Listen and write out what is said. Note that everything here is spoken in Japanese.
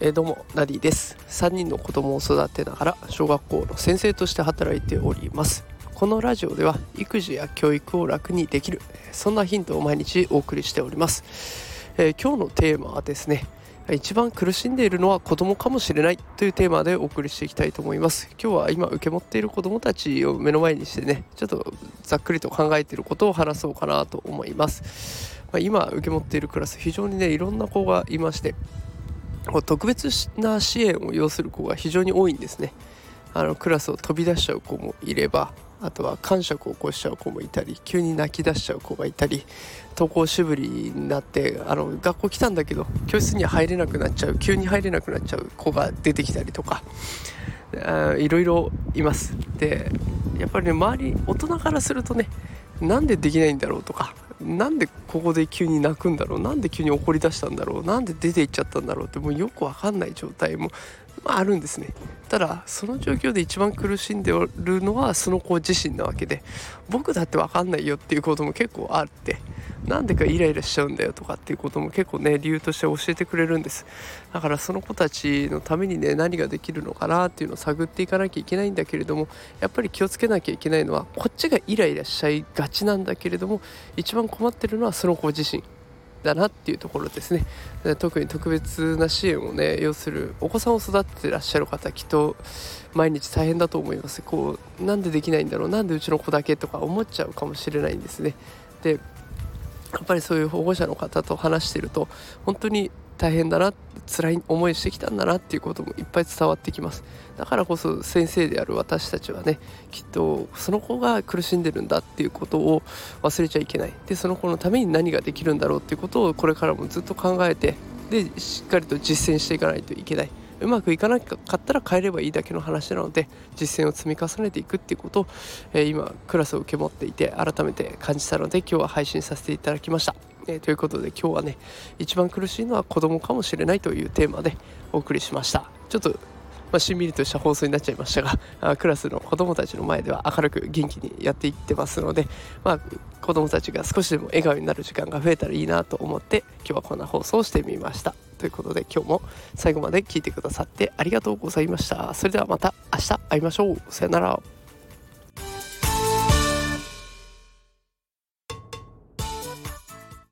え、どうもナディです。3人の子供を育てながら小学校の先生として働いております。このラジオでは育児や教育を楽にできるそんなヒントを毎日お送りしております、えー、今日のテーマはですね一番苦しんでいるのは子供かもしれないというテーマでお送りしていきたいと思います。今日は今受け持っている子供たちを目の前にしてねちょっとざっくりと考えていることを話そうかなと思います、まあ、今受け持っているクラス非常にねいろんな子がいまして特別な支援を要する子が非常に多いんですね。あのクラスを飛び出しちゃう子もいればあとは感触を起こしちゃう子もいたり急に泣き出しちゃう子がいたり登校しぶりになってあの学校来たんだけど教室には入れなくなっちゃう急に入れなくなっちゃう子が出てきたりとかいろいろいます。でやっぱりね周り大人からするとねなんでできないんだろうとかなんでここで急に泣くんだろう？なんで急に怒り出したんだろう？なんで出て行っちゃったんだろう？ってもうよくわかんない状態も、まあ、あるんですね。ただその状況で一番苦しんでおるのはその子自身なわけで僕だってわかんないよっていうことも結構あってなんでかイライラしちゃうんだよとかっていうことも結構ね理由として教えてくれるんです。だからその子たちのためにね何ができるのかなっていうのを探っていかなきゃいけないんだけれどもやっぱり気をつけなきゃいけないのはこっちがイライラしちゃいがちなんだけれども一番困ってるのはその子自身。だなっていうところですね。特に特別な支援をね要するお子さんを育ててらっしゃる方きっと毎日大変だと思います。こうなんでできないんだろうなんでうちの子だけとか思っちゃうかもしれないんですね。でやっぱりそういう保護者の方と話してると本当に大変だな辛い思いしてきたんだなっていうこともいっぱい伝わってきます。だからこそ先生である私たちはねきっとその子が苦しんでるんだっていうことを忘れちゃいけない。でその子のために何ができるんだろうっていうことをこれからもずっと考えてでしっかりと実践していかないといけない。うまくいかなかったら変えればいいだけの話なので実践を積み重ねていくっていうことを、えー、今クラスを受け持っていて改めて感じたので今日は配信させていただきました。えー、ということで今日はね一番苦しいのは子供かもしれないというテーマでお送りしました。ちょっとまあ、しんみりとした放送になっちゃいましたが あクラスの子どもたちの前では明るく元気にやっていってますので、まあ、子どもたちが少しでも笑顔になる時間が増えたらいいなと思って今日はこんな放送をしてみました。ということで今日も最後まで聞いてくださってありがとうございました。それではまた明日会いましょう。さよなら。